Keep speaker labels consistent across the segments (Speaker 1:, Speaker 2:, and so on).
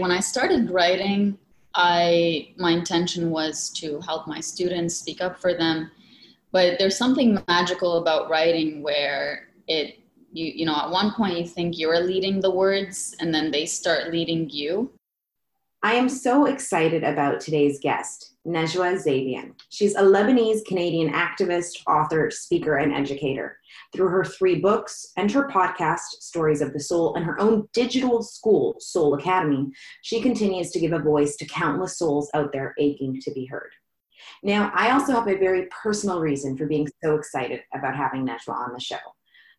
Speaker 1: When I started writing, I my intention was to help my students speak up for them, but there's something magical about writing where it you you know at one point you think you're leading the words and then they start leading you.
Speaker 2: I am so excited about today's guest, Najwa Zebian. She's a Lebanese Canadian activist, author, speaker, and educator. Through her three books and her podcast, Stories of the Soul, and her own digital school, Soul Academy, she continues to give a voice to countless souls out there aching to be heard. Now, I also have a very personal reason for being so excited about having Nejwa on the show.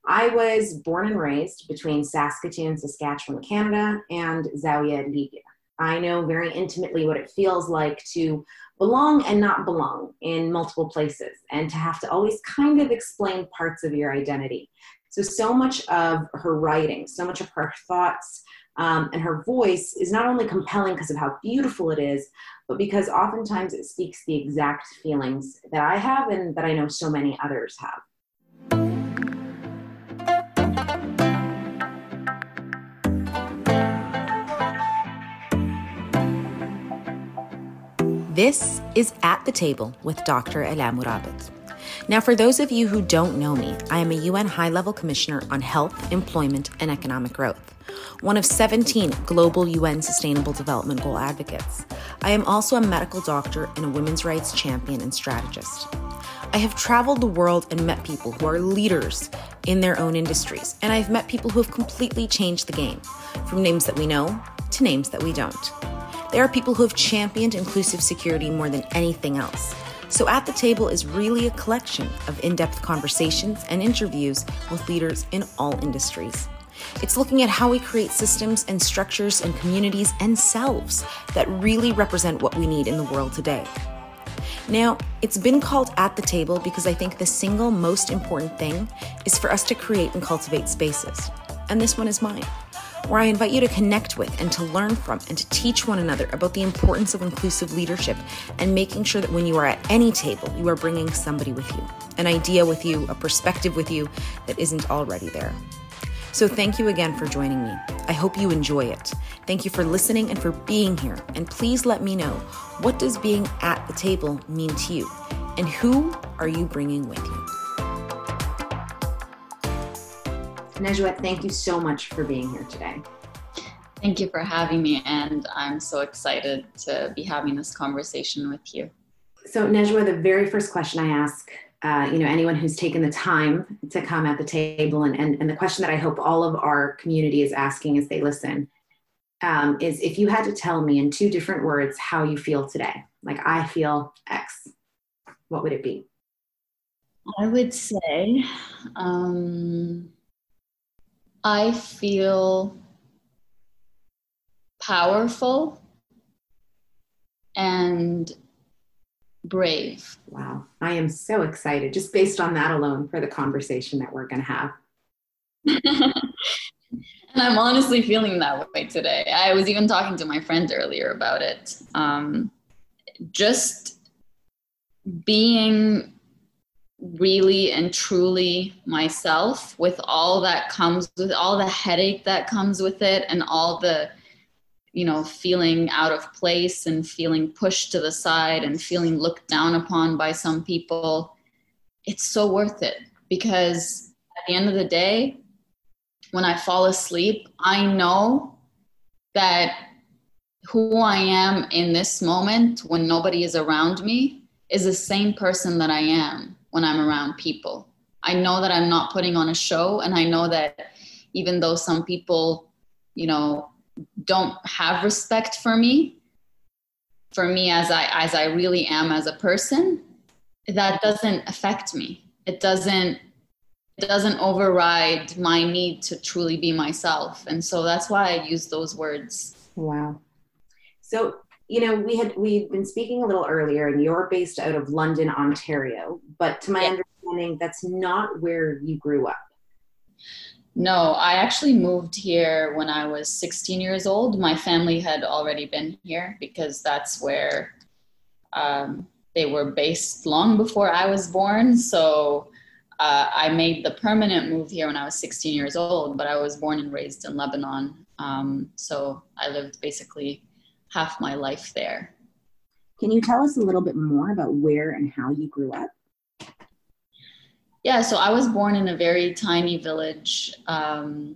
Speaker 2: I was born and raised between Saskatoon, Saskatchewan, Canada, and Zawiya, Libya. I know very intimately what it feels like to belong and not belong in multiple places and to have to always kind of explain parts of your identity. So, so much of her writing, so much of her thoughts, um, and her voice is not only compelling because of how beautiful it is, but because oftentimes it speaks the exact feelings that I have and that I know so many others have.
Speaker 3: This is At the Table with Dr. Alaa Murabit. Now, for those of you who don't know me, I am a UN High Level Commissioner on Health, Employment, and Economic Growth, one of 17 global UN Sustainable Development Goal advocates. I am also a medical doctor and a women's rights champion and strategist. I have traveled the world and met people who are leaders in their own industries, and I've met people who have completely changed the game, from names that we know to names that we don't. There are people who have championed inclusive security more than anything else. So, At the Table is really a collection of in depth conversations and interviews with leaders in all industries. It's looking at how we create systems and structures and communities and selves that really represent what we need in the world today. Now, it's been called At the Table because I think the single most important thing is for us to create and cultivate spaces. And this one is mine where I invite you to connect with and to learn from and to teach one another about the importance of inclusive leadership and making sure that when you are at any table, you are bringing somebody with you, an idea with you, a perspective with you that isn't already there. So, thank you again for joining me. I hope you enjoy it. Thank you for listening and for being here. And please let me know what does being at the table mean to you? And who are you bringing with you?
Speaker 2: Najwa, thank you so much for being here today.
Speaker 1: Thank you for having me, and I'm so excited to be having this conversation with you.
Speaker 2: So, Najwa, the very first question I ask, uh, you know, anyone who's taken the time to come at the table, and, and, and the question that I hope all of our community is asking as they listen, um, is if you had to tell me in two different words how you feel today, like I feel X, what would it be?
Speaker 1: I would say, um, I feel powerful and brave.
Speaker 2: Wow. I am so excited just based on that alone for the conversation that we're going to have.
Speaker 1: and I'm honestly feeling that way today. I was even talking to my friend earlier about it. Um, just being really and truly myself with all that comes with all the headache that comes with it and all the you know feeling out of place and feeling pushed to the side and feeling looked down upon by some people it's so worth it. Because at the end of the day when i fall asleep i know that who i am in this moment when nobody is around me is the same person that i am when I'm around people. I know that I'm not putting on a show, and I know that even though some people, you know, don't have respect for me, for me as I as I really am as a person, that doesn't affect me. It doesn't it doesn't override my need to truly be myself. And so that's why I use those words.
Speaker 2: Wow. So you know, we had we've been speaking a little earlier, and you're based out of London, Ontario. But to my yeah. understanding, that's not where you grew up.
Speaker 1: No, I actually moved here when I was 16 years old. My family had already been here because that's where um, they were based long before I was born. So uh, I made the permanent move here when I was 16 years old, but I was born and raised in Lebanon Um, so I lived basically half my life there.
Speaker 2: Can you tell us a little bit more about where and how you grew up?
Speaker 1: Yeah, so I was born in a very tiny village um,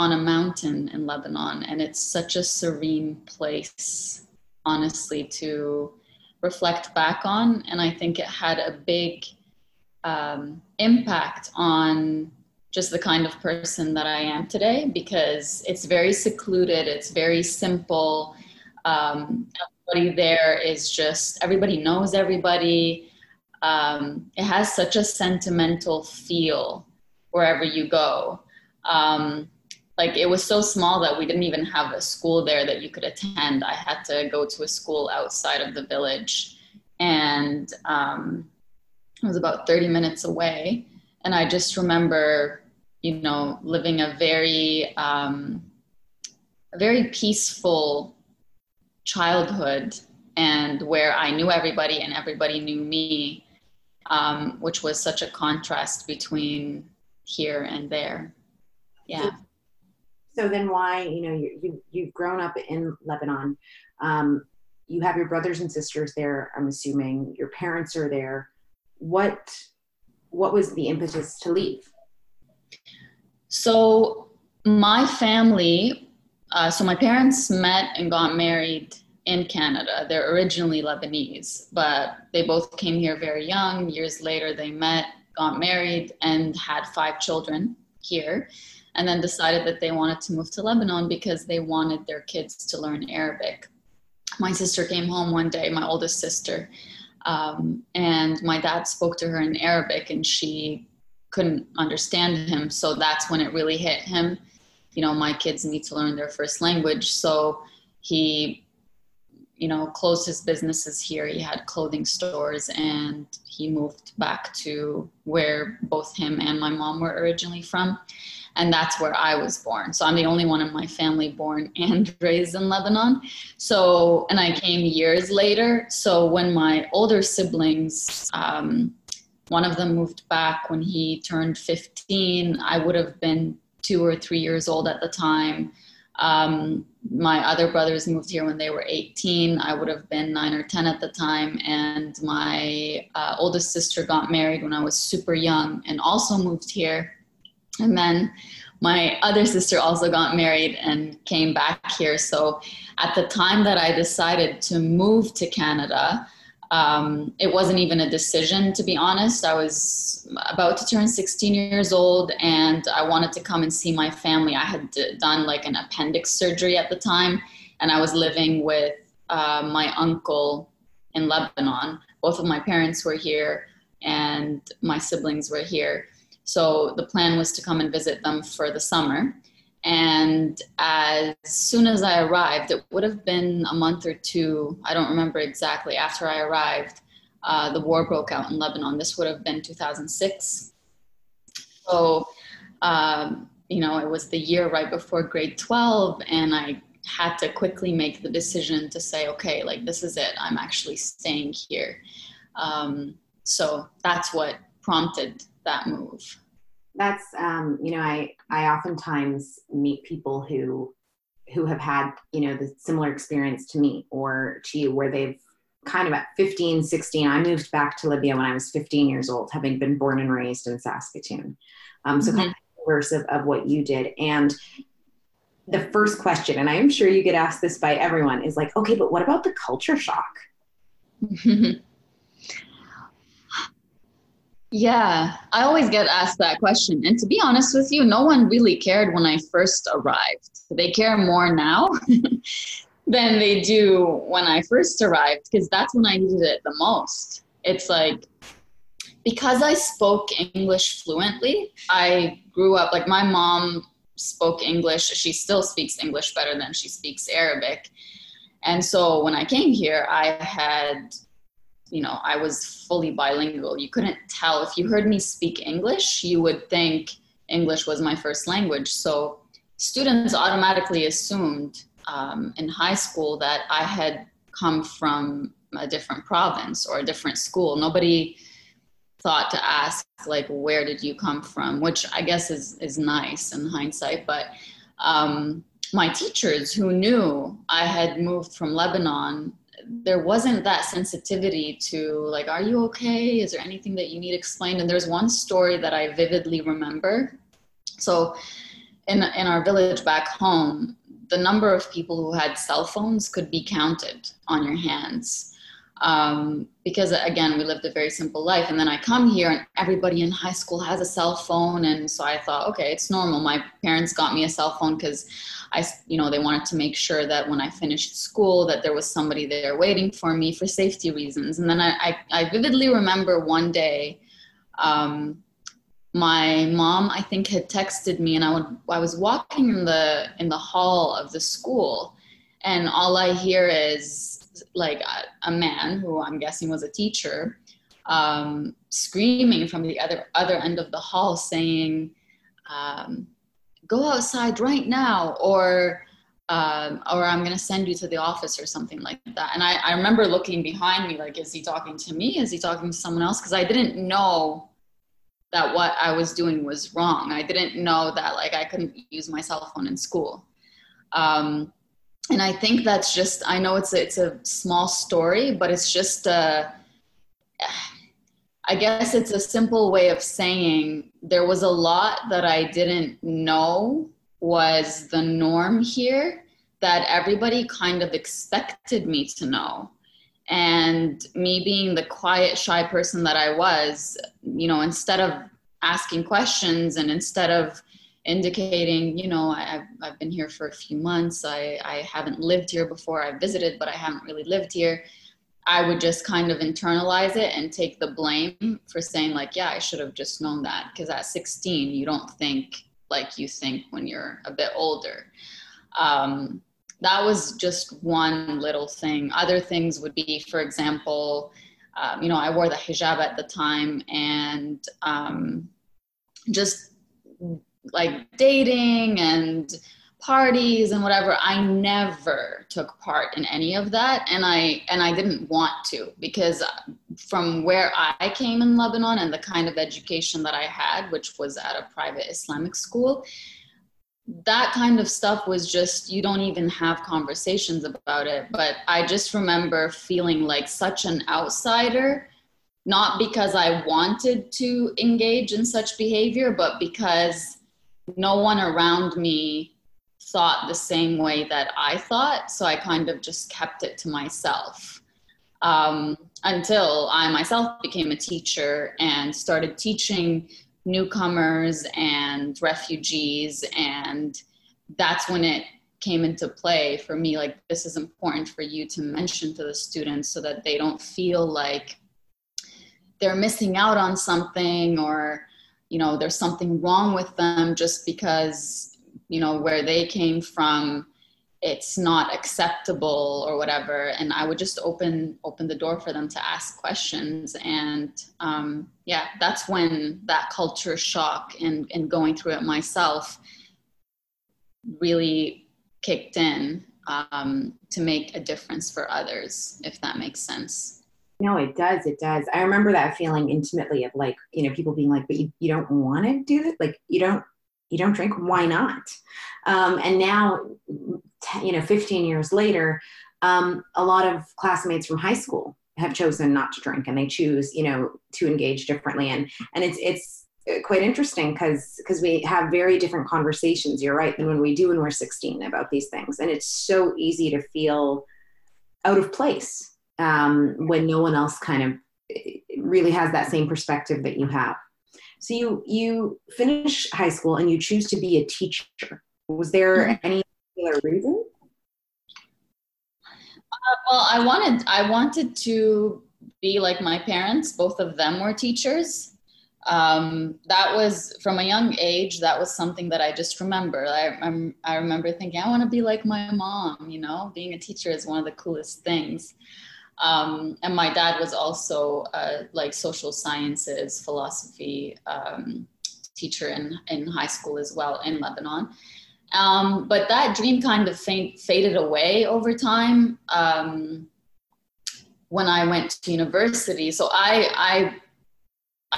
Speaker 1: on a mountain in Lebanon, and it's such a serene place, honestly, to reflect back on. And I think it had a big um, impact on just the kind of person that I am today because it's very secluded, it's very simple. Um, everybody there is just, everybody knows everybody. Um, it has such a sentimental feel wherever you go. Um, like it was so small that we didn't even have a school there that you could attend. I had to go to a school outside of the village, and um, it was about 30 minutes away. And I just remember you know, living a very, um, a very peaceful childhood and where I knew everybody and everybody knew me, um, which was such a contrast between here and there. Yeah.
Speaker 2: So then why, you know, you, you, you've grown up in Lebanon. Um, you have your brothers and sisters there, I'm assuming your parents are there. What, what was the impetus to leave?
Speaker 1: So my family, uh, so my parents met and got married in Canada. They're originally Lebanese, but they both came here very young. Years later, they met, got married, and had five children here, and then decided that they wanted to move to Lebanon because they wanted their kids to learn Arabic. My sister came home one day, my oldest sister, um, and my dad spoke to her in Arabic, and she couldn't understand him. So that's when it really hit him. You know, my kids need to learn their first language. So he, you know, closed his businesses here. He had clothing stores and he moved back to where both him and my mom were originally from. And that's where I was born. So I'm the only one in my family born and raised in Lebanon. So, and I came years later. So when my older siblings, um, one of them moved back when he turned 15. I would have been two or three years old at the time. Um, my other brothers moved here when they were 18. I would have been nine or 10 at the time. And my uh, oldest sister got married when I was super young and also moved here. And then my other sister also got married and came back here. So at the time that I decided to move to Canada, um, it wasn't even a decision, to be honest. I was about to turn 16 years old and I wanted to come and see my family. I had done like an appendix surgery at the time and I was living with uh, my uncle in Lebanon. Both of my parents were here and my siblings were here. So the plan was to come and visit them for the summer. And as soon as I arrived, it would have been a month or two, I don't remember exactly, after I arrived, uh, the war broke out in Lebanon. This would have been 2006. So, um, you know, it was the year right before grade 12, and I had to quickly make the decision to say, okay, like this is it. I'm actually staying here. Um, so that's what prompted that move
Speaker 2: that's um, you know i i oftentimes meet people who who have had you know the similar experience to me or to you where they've kind of at 15 16 i moved back to libya when i was 15 years old having been born and raised in saskatoon. Um, so mm-hmm. kind of reverse of, of what you did. And the first question and i am sure you get asked this by everyone is like okay but what about the culture shock
Speaker 1: Yeah, I always get asked that question. And to be honest with you, no one really cared when I first arrived. They care more now than they do when I first arrived because that's when I needed it the most. It's like, because I spoke English fluently, I grew up like my mom spoke English. She still speaks English better than she speaks Arabic. And so when I came here, I had you know, I was fully bilingual. You couldn't tell if you heard me speak English, you would think English was my first language. So students automatically assumed um, in high school that I had come from a different province or a different school. Nobody thought to ask like where did you come from which i guess is is nice in hindsight but um, my teachers who knew I had moved from Lebanon, there wasn't that sensitivity to like, are you okay? Is there anything that you need explained? And there's one story that I vividly remember. So in, in our village back home, the number of people who had cell phones could be counted on your hands um, because again we lived a very simple life. And then i come here and everybody in high school has a cell phone. And so i thought okay it's normal. My parents got me a cell phone because i you know they wanted to make sure that when i finished school that there was somebody there waiting for me for safety reasons. And then i, I, I vividly remember one day um, my mom i think had texted me and i would i was walking in the in the hall of the school. And all i hear is like a, a, man who I'm guessing was a teacher um, screaming from the other other end of the hall saying, um, "Go outside right now," or um, or I'm to send you to the office or something like that. And I, I remember looking behind me, like, is he talking to me? Is he talking to someone else? Because I didn't know that what I was doing was wrong. I didn't know that like I couldn't use my cell phone in school. Um, and I think that's just I know it's a, it's a small story, but it's just a I guess it's a simple way of saying there was a lot that I didn't know was the norm here that everybody kind of expected me to know. And me being the quiet, shy person that I was, you know, instead of asking questions and instead of indicating, you know, I, have I've been here for a few months. I, I haven't lived here before. I've visited, but I haven't really lived here. I would just kind of internalize it and take the blame for saying, like, yeah, I should have just known that. Because at 16, you don't think like you think when you're a bit older. Um, that was just one little thing. Other things would be, for example, um, you know, I wore the hijab at the time and um, just like dating and parties and whatever i never took part in any of that and i and i didn't want to because from where i came in lebanon and the kind of education that i had which was at a private islamic school that kind of stuff was just you don't even have conversations about it. But i just remember feeling like such an outsider not because i wanted to engage in such behavior but because no one around me thought the same way that I thought. So I kind of just kept it to myself um, until I myself became a teacher and started teaching newcomers and refugees. And that's when it came into play for me like, this is important for you to mention to the students so that they don't feel like they're missing out on something or you know there's something wrong with them just because you know where they came from it's not acceptable or whatever. And i would just open open the door for them to ask questions. And um, yeah that's when that culture shock and and going through it myself really kicked in um, to make a difference for others if that makes sense
Speaker 2: no, it does. It does. I remember that feeling intimately of like, you know, people being like, but you, you don't want to do this? Like, you don't, you don't drink? Why not? Um, and now, you know, 15 years later, um, a lot of classmates from high school have chosen not to drink and they choose, you know, to engage differently. And, and it's, it's, quite interesting because because we have very different conversations you're right than when we do when we're 16 about these things and it's so easy to feel out of place um, when no one else kind of eh, really has that same perspective that you have. So you you finish high school and you choose to be a teacher. Was there mm-hmm. any particular reason?
Speaker 1: Uh, well, I wanted I wanted to be like my parents. Both of them were teachers. Um, that was from a young age. That was something that I just remember. I I'm, I remember thinking I want to be like my mom. You know, being a teacher is one of the coolest things. Um, and my dad was also a, like social sciences philosophy um, teacher in, in high school as well in Lebanon. Um, but that dream kind of faded away over time um, when I went to university. So I, I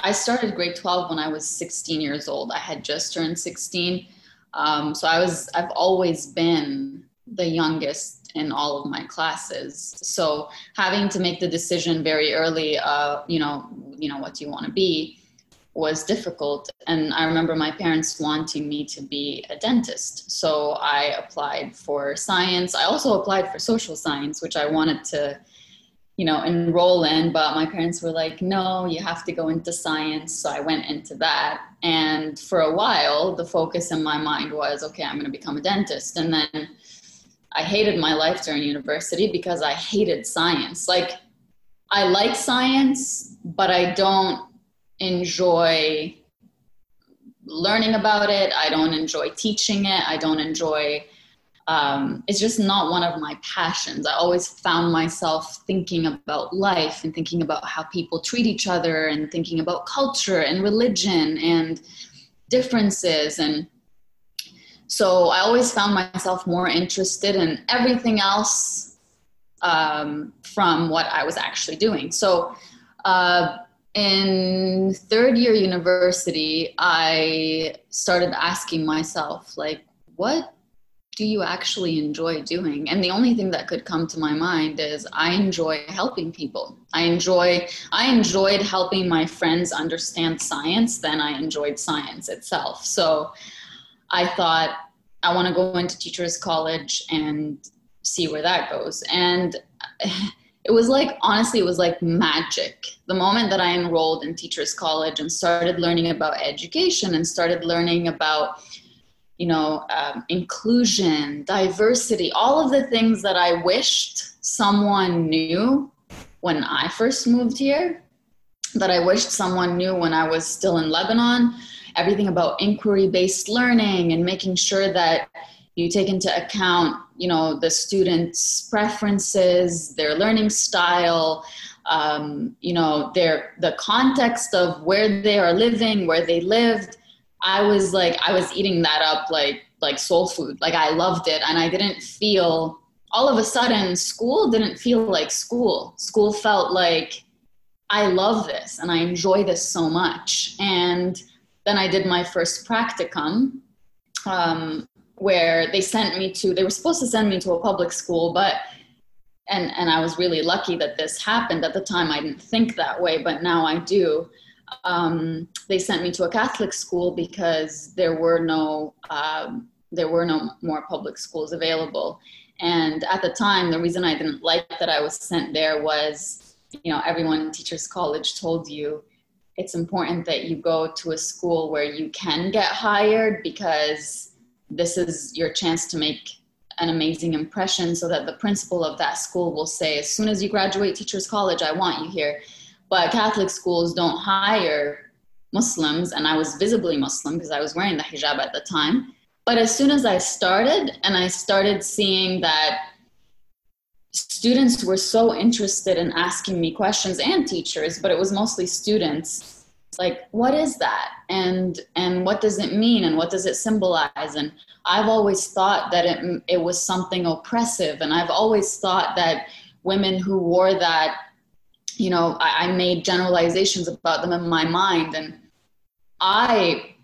Speaker 1: I started grade 12 when I was 16 years old. I had just turned 16. Um, so I was, I've always been the youngest in all of my classes. So having to make the decision very early, uh, you know, you know, what do you want to be, was difficult. And I remember my parents wanting me to be a dentist. So I applied for science. I also applied for social science, which I wanted to you know, enroll in, but my parents were like, no, you have to go into science. So I went into that. And for a while, the focus in my mind was, okay, I'm going to become a dentist. And then I hated my life during university because I hated science. Like, I like science, but I don't enjoy learning about it. I don't enjoy teaching it. I don't enjoy um, it's just not one of my passions. I always found myself thinking about life and thinking about how people treat each other and thinking about culture and religion and differences. And so I always found myself more interested in everything else um, from what I was actually doing. So uh, in third year university, I started asking myself, like, what do you actually enjoy doing? And the only thing that could come to my mind is I enjoy helping people. I enjoy I enjoyed helping my friends understand science than I enjoyed science itself. So I thought I want to go into teachers college and see where that goes. And it was like honestly it was like magic. The moment that I enrolled in teachers college and started learning about education and started learning about you know, um, inclusion, diversity, all of the things that I wished someone knew when I first moved here, that I wished someone knew when I was still in Lebanon. Everything about inquiry based learning and making sure that you take into account, you know, the students' preferences, their learning style, um, you know, their the context of where they are living, where they lived I was like, I was eating that up like like soul food. Like I loved it, and I didn't feel all of a sudden school didn't feel like school. School felt like I love this and I enjoy this so much. And then I did my first practicum, um, where they sent me to. They were supposed to send me to a public school, but and and I was really lucky that this happened. At the time, I didn't think that way, but now I do um, they sent me to a Catholic school because there were no um, there were no more public schools available. And at the time, the reason I didn't like that I was sent there was, you know, everyone in Teachers College told you it's important that you go to a school where you can get hired because this is your chance to make an amazing impression so that the principal of that school will say, as soon as you graduate Teachers College, I want you here but Catholic schools don't hire Muslims, and I was visibly Muslim because I was wearing the hijab at the time. But as soon as I started, and I started seeing that students were so interested in asking me questions and teachers, but it was mostly students. Like what is that? And and what does it mean? And what does it symbolize? And i've always thought that it it was something oppressive. And i've always thought that women who wore that you know, I, I made generalizations about them in my mind. And I,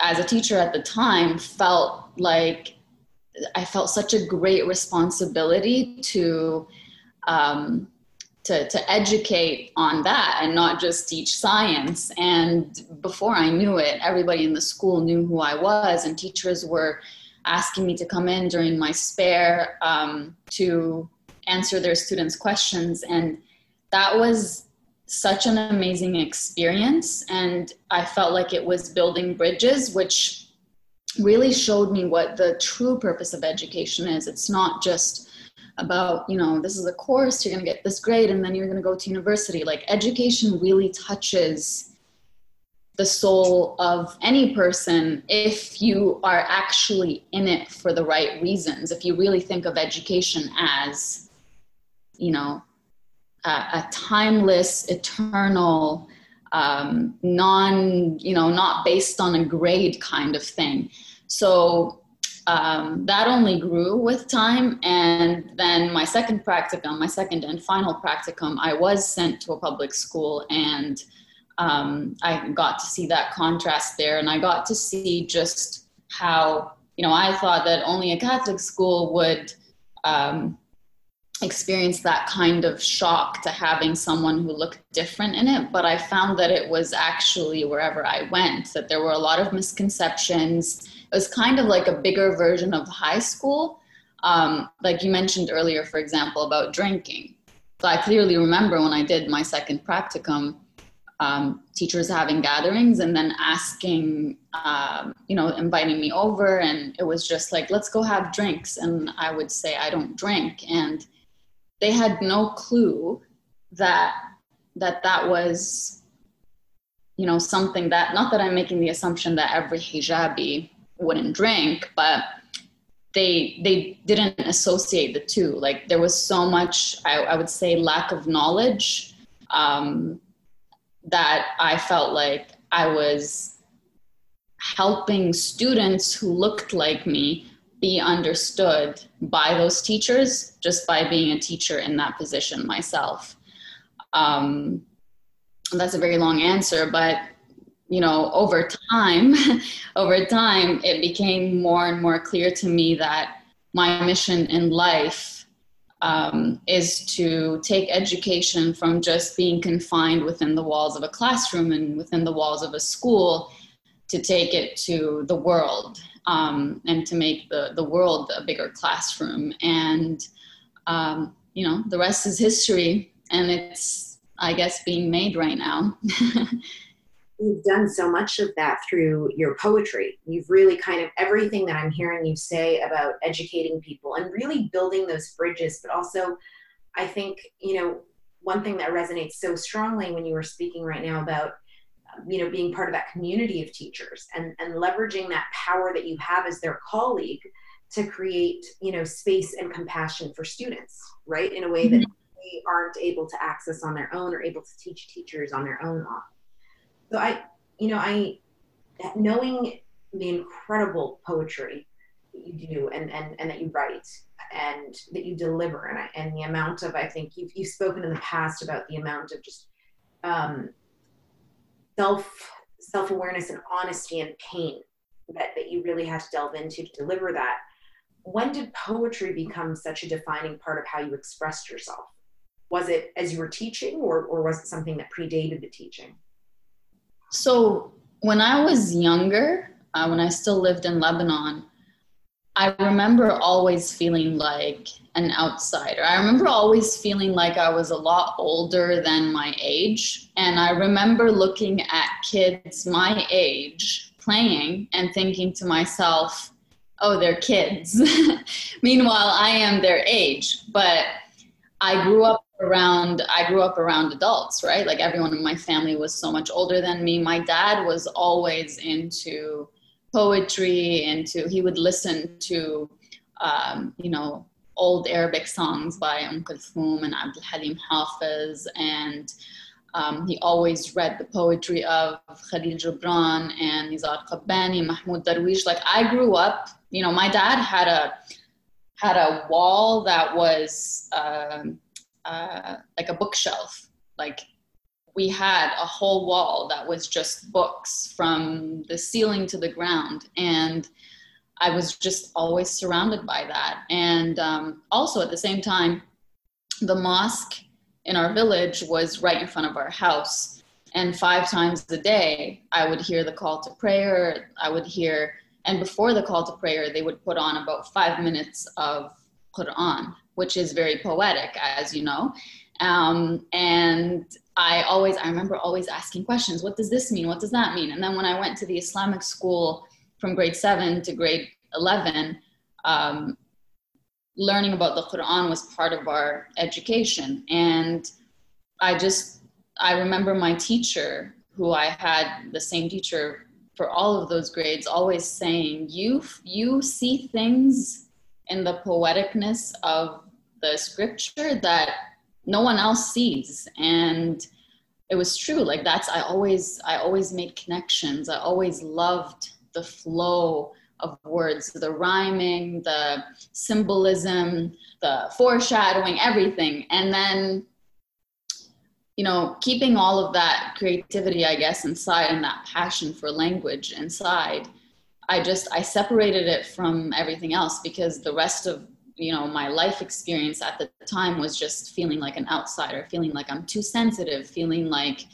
Speaker 1: as a teacher at the time, felt like I felt such a great responsibility to um, to, to educate on that and not just teach science. And before I knew it, everybody in the school knew who I was, and teachers were asking me to come in during my spare um, to answer their students' questions. And that was such an amazing experience and i felt like it was building bridges which really showed me what the true purpose of education is. It's not just about you know this is a course you're going to get this grade and then you're going to go to university. Like education really touches the soul of any person if you are actually in it for the right reasons. If you really think of education as you know a, a timeless, eternal, um, non, you know, not based on a grade kind of thing. So um, that only grew with time. And then my second practicum, my second and final practicum, I was sent to a public school and um, I got to see that contrast there. And I got to see just how you know I thought that only a Catholic school would um, experience that kind of shock to having someone who looked different in it but i found that it was actually wherever i went that there were a lot of misconceptions. It was kind of like a bigger version of high school. Um, like you mentioned earlier for example about drinking. So i clearly remember when i did my second practicum um, teachers having gatherings and then asking um, you know inviting me over and it was just like let's go have drinks. And i would say i don't drink. And they had no clue that that that was you know something that not that i'm making the assumption that every hijabi wouldn't drink but they they didn't associate the two. Like there was so much i, I would say lack of knowledge um, that i felt like i was helping students who looked like me be understood by those teachers just by being a teacher in that position myself. Um, that's a very long answer, but you know, over time, over time, it became more and more clear to me that my mission in life um, is to take education from just being confined within the walls of a classroom and within the walls of a school to take it to the world um, and to make the, the world a bigger classroom. And, um, you know, the rest is history. And it's, I guess, being made right now.
Speaker 2: You've done so much of that through your poetry. You've really kind of everything that I'm hearing you say about educating people and really building those bridges, but also, I think, you know, one thing that resonates so strongly when you were speaking right now about you know being part of that community of teachers and and leveraging that power that you have as their colleague to create you know space and compassion for students right in a way that mm-hmm. they aren't able to access on their own or able to teach teachers on their own so i you know i knowing the incredible poetry that you do and and, and that you write and that you deliver and, I, and the amount of i think you've, you've spoken in the past about the amount of just um, self self awareness and honesty and pain that, that you really had to delve into to deliver that. When did poetry become such a defining part of how you expressed yourself? Was it as you were teaching, or, or was it something that predated the teaching?
Speaker 1: So, when I was younger, uh, when I still lived in Lebanon, I remember always feeling like an outsider. I remember always feeling like I was a lot older than my age. And I remember looking at kids my age playing and thinking to myself, oh, they're kids. Meanwhile, I am their age. But I grew up around I grew up around adults, right? Like everyone in my family was so much older than me. My dad was always into poetry and to he would listen to um, you know old Arabic songs by Umm Kulthum and Abdul Halim Hafiz and um, he always read the poetry of Khalil Gibran and Nizar Qabbani, Mahmoud Darwish. Like I grew up, you know, my dad had a had a wall that was uh, uh, like a bookshelf. Like we had a whole wall that was just books from the ceiling to the ground. And i was just always surrounded by that. And um, also at the same time the mosque in our village was right in front of our house. And five times a day i would hear the call to prayer. I would hear and before the call to prayer they would put on about five minutes of quran which is very poetic as you know um, and I always, I remember always asking questions. What does this mean? What does that mean? And then when I went to the Islamic school from grade seven to grade 11, um, learning about the Quran was part of our education. And I just, I remember my teacher, who I had the same teacher for all of those grades, always saying, you, you see things in the poeticness of the scripture that no one else sees. And it was true like that's i always i always made connections. I always loved the flow of words the rhyming the symbolism the foreshadowing everything. And then you know keeping all of that creativity i guess inside and that passion for language inside I just I separated it from everything else because the rest of you know my life experience at the time was just feeling like an outsider, feeling like I'm too sensitive, feeling like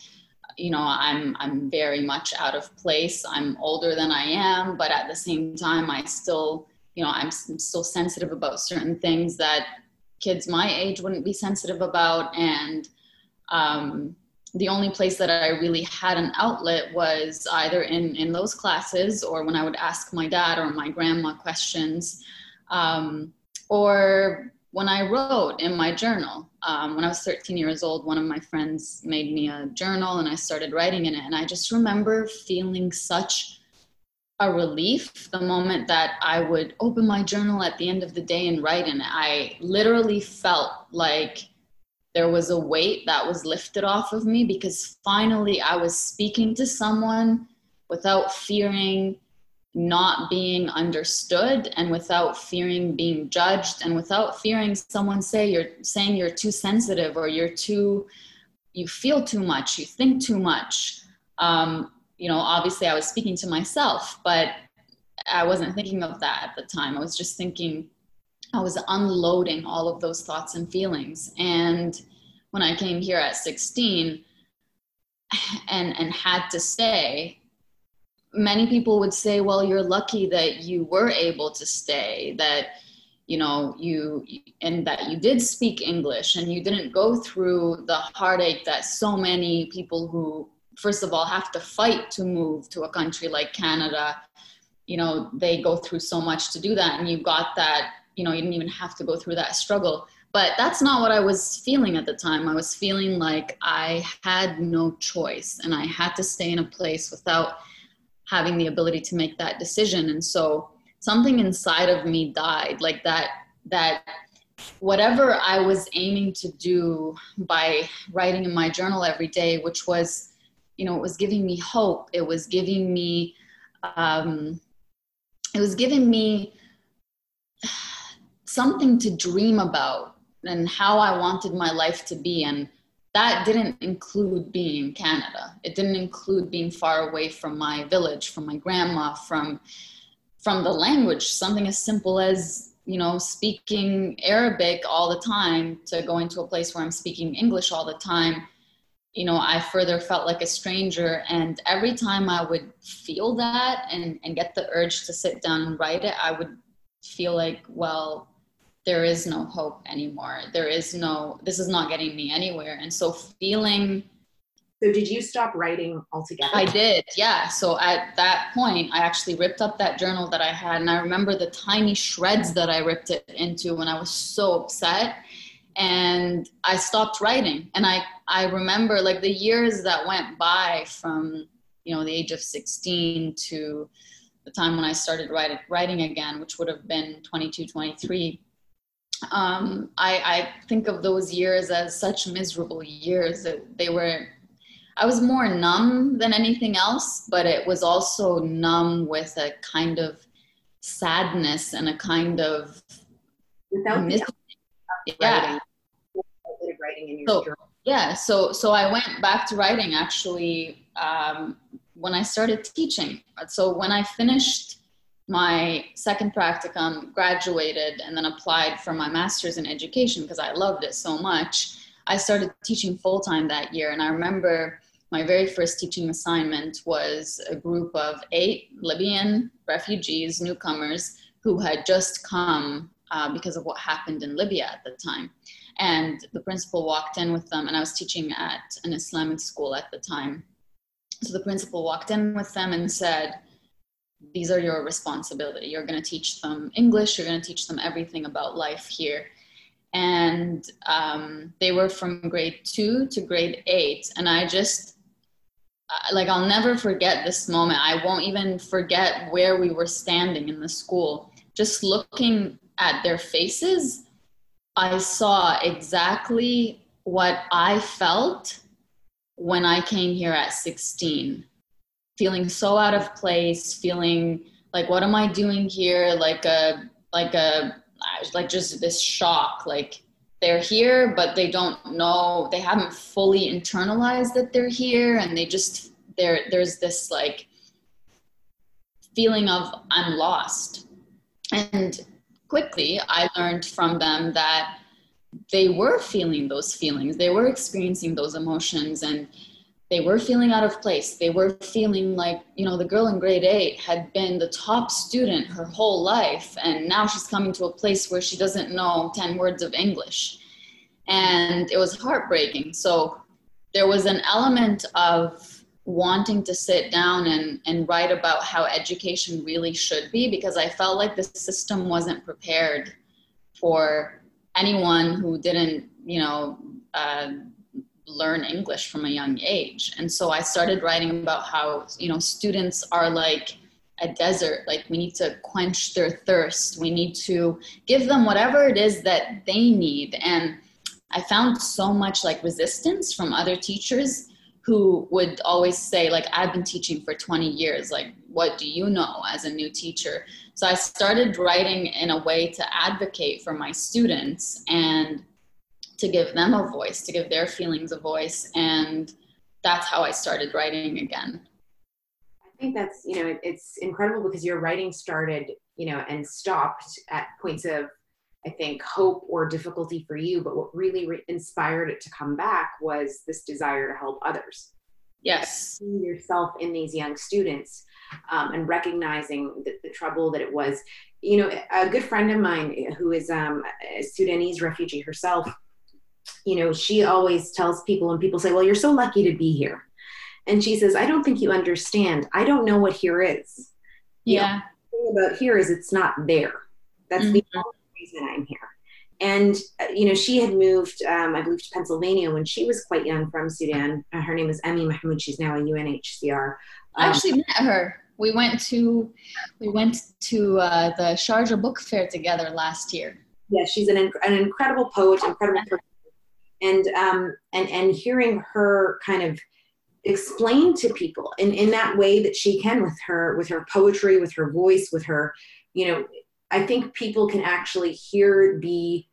Speaker 1: you know I'm I'm very much out of place. I'm older than I am, but at the same time I still you know I'm still sensitive about certain things that kids my age wouldn't be sensitive about and um, the only place that I really had an outlet was either in, in those classes or when I would ask my dad or my grandma questions, um, or when I wrote in my journal. Um, when I was 13 years old, one of my friends made me a journal and I started writing in it. And I just remember feeling such a relief the moment that I would open my journal at the end of the day and write in it. I literally felt like there was a weight that was lifted off of me because finally I was speaking to someone without fearing not being understood and without fearing being judged and without fearing someone say you're saying you're too sensitive or you're too you feel too much you think too much um, you know obviously i was speaking to myself but i wasn't thinking of that at the time i was just thinking I was unloading all of those thoughts and feelings. And when I came here at 16 and, and had to stay, many people would say, well, you're lucky that you were able to stay, that, you know, you, and that you did speak English and you didn't go through the heartache that so many people who, first of all, have to fight to move to a country like Canada, you know, they go through so much to do that. And you got that you know you didn't even have to go through that struggle but that's not what i was feeling at the time i was feeling like i had no choice and i had to stay in a place without having the ability to make that decision and so something inside of me died like that that whatever i was aiming to do by writing in my journal every day which was you know it was giving me hope it was giving me um, it was giving me something to dream about and how I wanted my life to be. And that didn't include being in Canada. It didn't include being far away from my village, from my grandma, from from the language. Something as simple as you know speaking Arabic all the time to going to a place where I'm speaking English all the time. You know, I further felt like a stranger. And every time I would feel that and, and get the urge to sit down and write it, I would feel like, well, there is no hope anymore. There is no, this is not getting me anywhere. And so feeling.
Speaker 2: So did you stop writing altogether?
Speaker 1: I did, yeah. So at that point, I actually ripped up that journal that I had. And I remember the tiny shreds that I ripped it into when I was so upset. And I stopped writing. And I, I remember like the years that went by from, you know, the age of 16 to the time when I started writing, writing again, which would have been 22, 23 um, I, I think of those years as such miserable years. That they were, I was more numb than anything else, but it was also numb with a kind of sadness and a kind of
Speaker 2: without mis-
Speaker 1: yeah. Writing. so, yeah, so so I went back to writing actually um, when I started teaching. So when I finished my second practicum, graduated, and then applied for my master's in education because I loved it so much. I started teaching full time that year, and I remember my very first teaching assignment was a group of eight Libyan refugees, newcomers, who had just come uh, because of what happened in Libya at the time. And the principal walked in with them, and I was teaching at an Islamic school at the time. So the principal walked in with them and said, these are your responsibility. You're going to teach them English. You're going to teach them everything about life here. And um, they were from grade two to grade eight. And I just, like, I'll never forget this moment. I won't even forget where we were standing in the school. Just looking at their faces, I saw exactly what I felt when I came here at 16 feeling so out of place, feeling like what am I doing here? Like a like a like just this shock. Like they're here, but they don't know they haven't fully internalized that they're here, and they just there there's this like feeling of I'm lost. And quickly, I learned from them that they were feeling those feelings, they were experiencing those emotions, and they were feeling out of place. They were feeling like, you know, the girl in grade eight had been the top student her whole life, and now she's coming to a place where she doesn't know 10 words of English. And it was heartbreaking. So there was an element of wanting to sit down and, and write about how education really should be because I felt like the system wasn't prepared for anyone who didn't, you know, uh, learn English from a young age. And so I started writing about how, you know, students are like a desert. Like we need to quench their thirst. We need to give them whatever it is that they need. And I found so much like resistance from other teachers who would always say like i've been teaching for 20 years like what do you know as a new teacher so i started writing in a way to advocate for my students and to give them a voice to give their feelings a voice and that's how i started writing again
Speaker 2: i think that's you know it's incredible because your writing started you know and stopped at points of I think, hope or difficulty for you, but what really re- inspired it to come back was this desire to help others.
Speaker 1: Yes.
Speaker 2: Seeing yourself in these young students um, and recognizing the, the, trouble that it was. You know, a good friend of mine who is um, a Sudanese refugee herself, you know, she always tells people, and people say, Well, you're so lucky to be here. And she says, I don't think you understand. I don't know what here is.
Speaker 1: Yeah.
Speaker 2: You know, about here is it's not there. That's mm-hmm. the reason I'm here. And, uh, you know, she had moved, um, I believe, to Pennsylvania when she was quite young from Sudan. Uh, her name is Emi Mahmoud. She's now a UNHCR. Um,
Speaker 1: I actually met her. We went to we went to uh, the Sharjah Book Fair together last year.
Speaker 2: Yeah, she's an, an incredible poet, incredible person. And, um, and, and hearing her kind of explain to people in, in that way that she can with her with her poetry with her voice with her you know I think people can actually hear the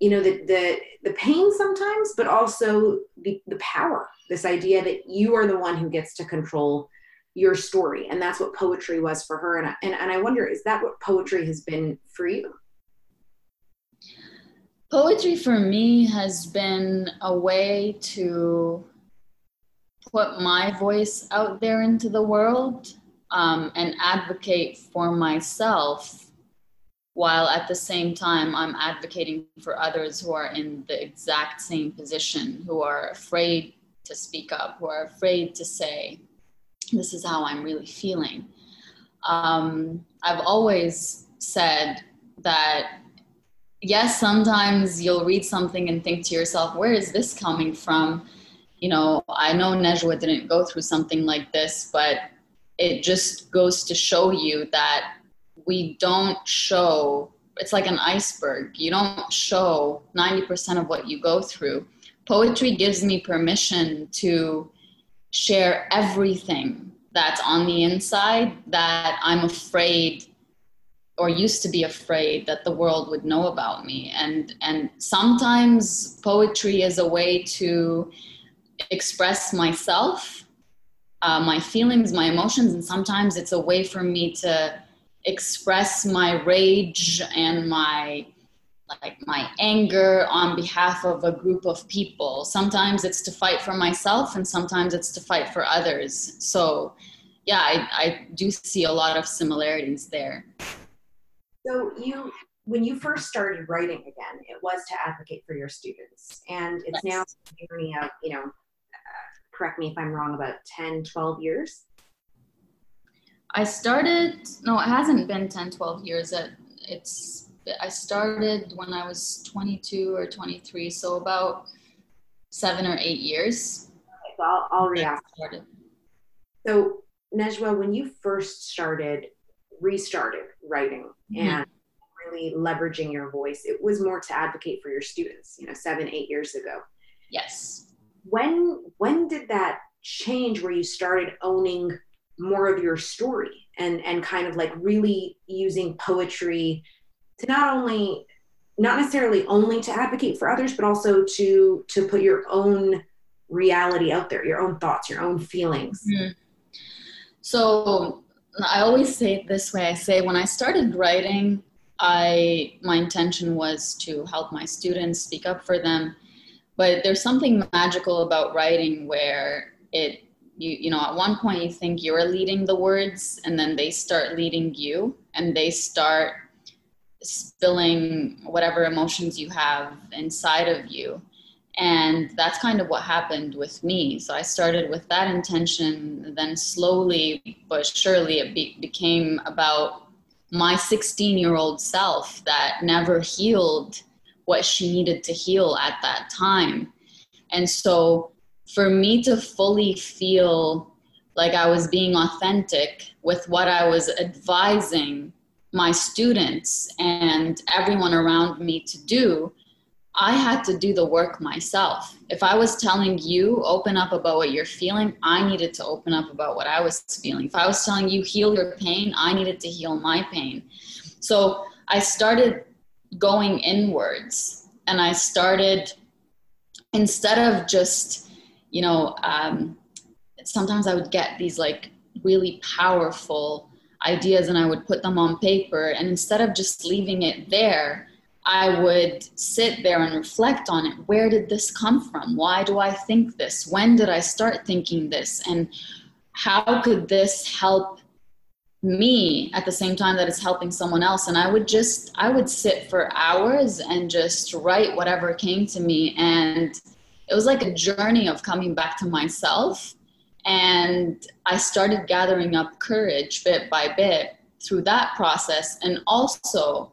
Speaker 2: you know the the the pain sometimes but also the the power this idea that you are the one who gets to control your story. And that's what poetry was for her. And I, and, and I wonder is that what poetry has been for you
Speaker 1: poetry for me has been a way to put my voice out there into the world um, and advocate for myself while at the same time I'm advocating for others who are in the exact same position, who are afraid to speak up, who are afraid to say, this is how I'm really feeling. Um, I've always said that, yes, sometimes you'll read something and think to yourself, where is this coming from? You know, I know Najwa didn't go through something like this, but it just goes to show you that we don't show it's like an iceberg you don't show 90% of what you go through poetry gives me permission to share everything that's on the inside that i'm afraid or used to be afraid that the world would know about me and and sometimes poetry is a way to express myself uh, my feelings my emotions and sometimes it's a way for me to express my rage and my like my anger on behalf of a group of people. Sometimes it's to fight for myself and sometimes it's to fight for others. So yeah, I, I do see a lot of similarities there.
Speaker 2: So you when you first started writing again, it was to advocate for your students. And it's yes. now a journey of, you know, uh, correct me if I'm wrong, about 10, 12 years.
Speaker 1: I started, no, it hasn't been 10, 12 years. It's, I started when I was 22 or 23, so about seven or eight years.
Speaker 2: Okay, so I'll, I'll react. So, Najwa, when you first started, restarted writing mm-hmm. and really leveraging your voice, it was more to advocate for your students, you know, seven, eight years ago.
Speaker 1: Yes.
Speaker 2: When when did that change where you started owning more of your story and and kind of like really using poetry to not only not necessarily only to advocate for others but also to to put your own reality out there your own thoughts your own feelings
Speaker 1: mm-hmm. so I always say it this way I say, when I started writing, I my intention was to help my students speak up for them. But there's something magical about writing where it you you know at one point you think you're leading the words and then they start leading you and they start spilling whatever emotions you have inside of you and that's kind of what happened with me so i started with that intention then slowly but surely it be- became about my 16 year old self that never healed what she needed to heal at that time. And so for me to fully feel like I was being authentic with what I was advising my students and everyone around me to do, I had to do the work myself. If I was telling you, open up about what you're feeling, I needed to open up about what I was feeling. If I was telling you, heal your pain, I needed to heal my pain. So I started going inwards and I started, instead of just, you know, um, sometimes I would get these like really powerful ideas and I would put them on paper. And instead of just leaving it there, I would sit there and reflect on it. Where did this come from? Why do I think this? When did I start thinking this? And how could this help me at the same time that it's helping someone else and i would just i would sit for hours and just write whatever came to me and it was like a journey of coming back to myself and i started gathering up courage bit by bit through that process and also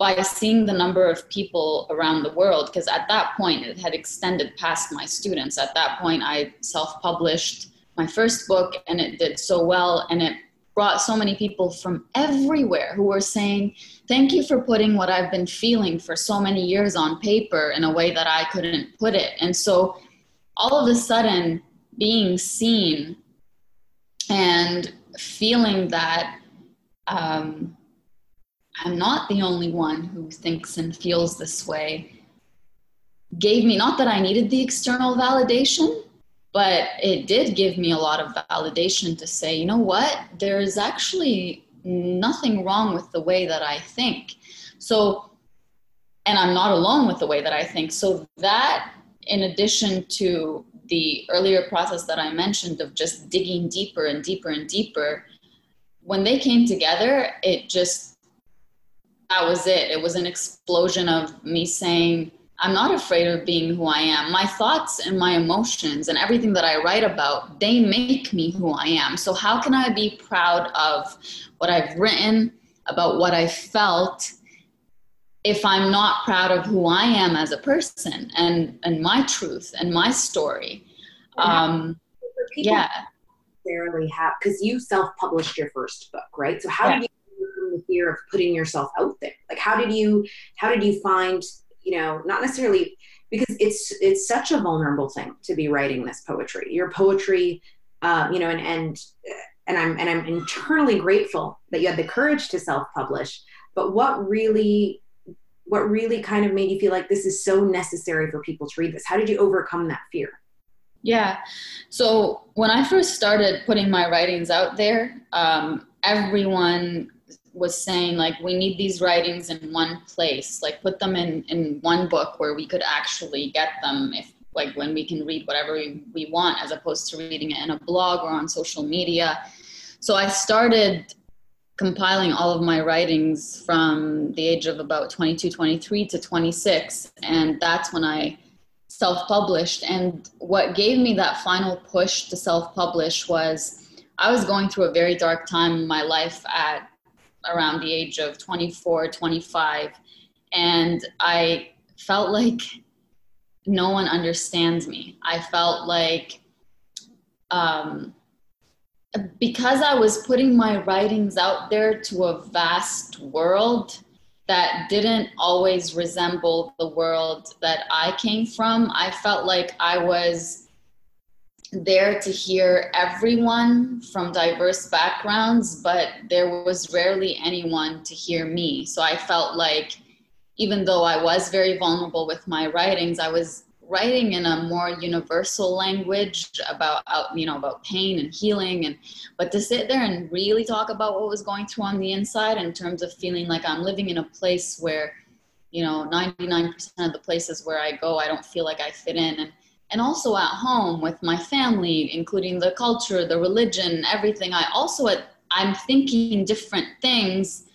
Speaker 1: by seeing the number of people around the world because at that point it had extended past my students at that point i self-published my first book and it did so well and it brought so many people from everywhere who were saying, Thank you for putting what I've been feeling for so many years on paper in a way that I couldn't put it. And so all of a sudden, being seen and feeling that um, I'm not the only one who thinks and feels this way. Gave me not that I needed the external validation, but it did give me a lot of validation to say you know what? There's actually nothing wrong with the way that i think. So and i'm not alone with the way that i think. So that in addition to the earlier process that i mentioned of just digging deeper and deeper and deeper when they came together it just that was it it was an explosion of me saying I'm not afraid of being who I am. My thoughts and my emotions and everything that I write about, they make me who I am. So, how can I be proud of what I've written, about what I felt, if I'm not proud of who I am as a person and, and my truth and my story? Um, yeah.
Speaker 2: Necessarily have because you self-published your first book, right? So how yeah. did you fear of putting yourself out there? Like, how did you how did you find you know not necessarily because it's it's such a vulnerable thing to be writing this poetry. Your poetry uh, you know and and and i'm and i'm internally grateful that you had the courage to self-publish but what really what really kind of made you feel like this is so necessary for people to read this? How did you overcome that fear?
Speaker 1: Yeah. So when i first started putting my writings out there um, everyone was saying like we need these writings in one place like put them in in one book where we could actually get them if like when we can read whatever we, we want as opposed to reading it in a blog or on social media. So i started compiling all of my writings from the age of about 22 23 to 26 and that's when i self-published. And what gave me that final push to self-publish was i was going through a very dark time in my life at around the age of 24, 25. And I felt like no one understands me. I felt like um, because I was putting my writings out there to a vast world that didn't always resemble the world that I came from, I felt like I was there to hear everyone from diverse backgrounds, but there was rarely anyone to hear me. So I felt like even though I was very vulnerable with my writings, I was writing in a more universal language about you know about pain and healing and but to sit there and really talk about what was going through on the inside in terms of feeling like i'm living in a place where you know 99% of the places where i go i don't feel like i fit in and and also at home with my family including the culture the religion everything i also i'm thinking different things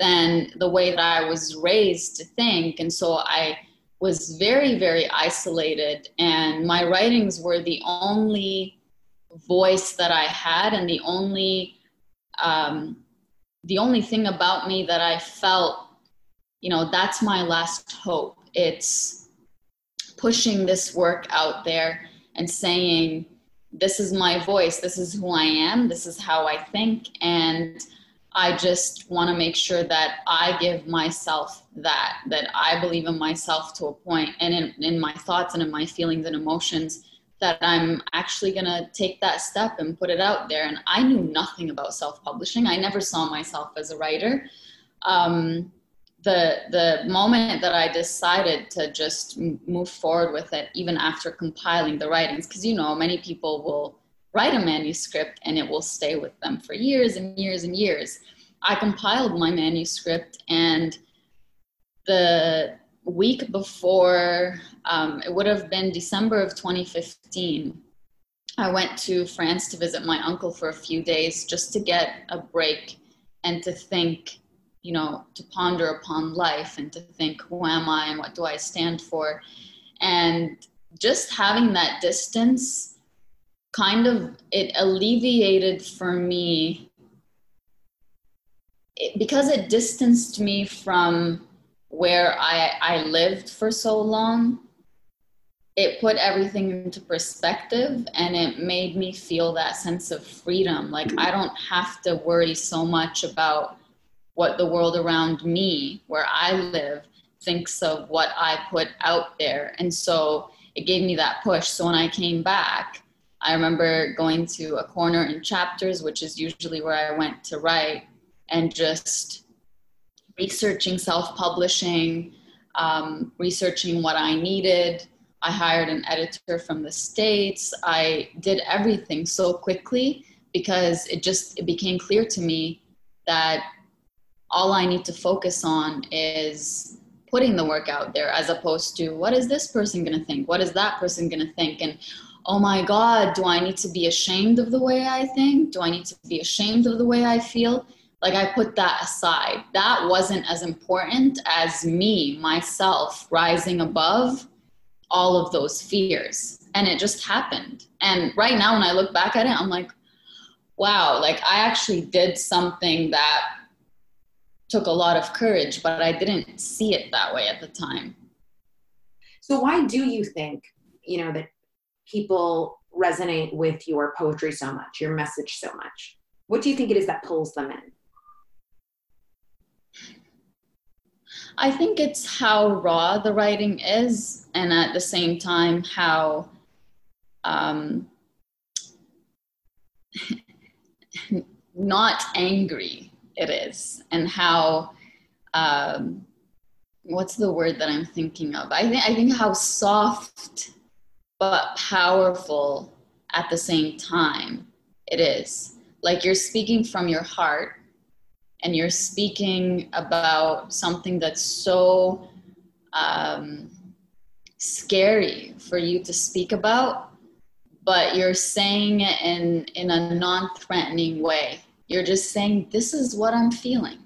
Speaker 1: than the way that i was raised to think and so i was very, very isolated, and my writings were the only voice that I had, and the only um, the only thing about me that I felt, you know, that's my last hope. It's pushing this work out there and saying, this is my voice, this is who I am, this is how I think, and I just want to make sure that I give myself that, that I believe in myself to a point and in, in my thoughts and in my feelings and emotions that I'm actually going to take that step and put it out there. And I knew nothing about self publishing. I never saw myself as a writer. Um, the, the moment that I decided to just move forward with it, even after compiling the writings, because you know, many people will write a manuscript and it will stay with them for years and years and years. I compiled my manuscript and the week before, um, it would have been December of 2015, I went to France to visit my uncle for a few days just to get a break and to think, you know, to ponder upon life and to think, who am I and what do I stand for? And just having that distance kind of it alleviated for me it, because it distanced me from where I, I lived for so long it put everything into perspective and it made me feel that sense of freedom like i don't have to worry so much about what the world around me where i live thinks of what i put out there and so it gave me that push so when i came back I remember going to a corner in chapters, which is usually where I went to write, and just researching self publishing, um, researching what I needed. I hired an editor from the States. I did everything so quickly because it just it became clear to me that all I need to focus on is putting the work out there as opposed to what is this person going to think? What is that person going to think? And oh my God, do I need to be ashamed of the way I think? Do I need to be ashamed of the way I feel? Like I put that aside. That wasn't as important as me, myself, rising above all of those fears. And it just happened. And right now, when I look back at it, I'm like, wow, like I actually did something that took a lot of courage, but I didn't see it that way at the time.
Speaker 2: So, why do you think, you know, that people resonate with your poetry so much, your message so much? What do you think it is that pulls them in?
Speaker 1: I think it's how raw the writing is, and at the same time, how um, not angry it is, and how um, what's the word that I'm thinking of? I think I think how soft but powerful at the same time. It is like you're speaking from your heart and you're speaking about something that's so um, scary for you to speak about, but you're saying it in, in a non threatening way. You're just saying, This is what I'm feeling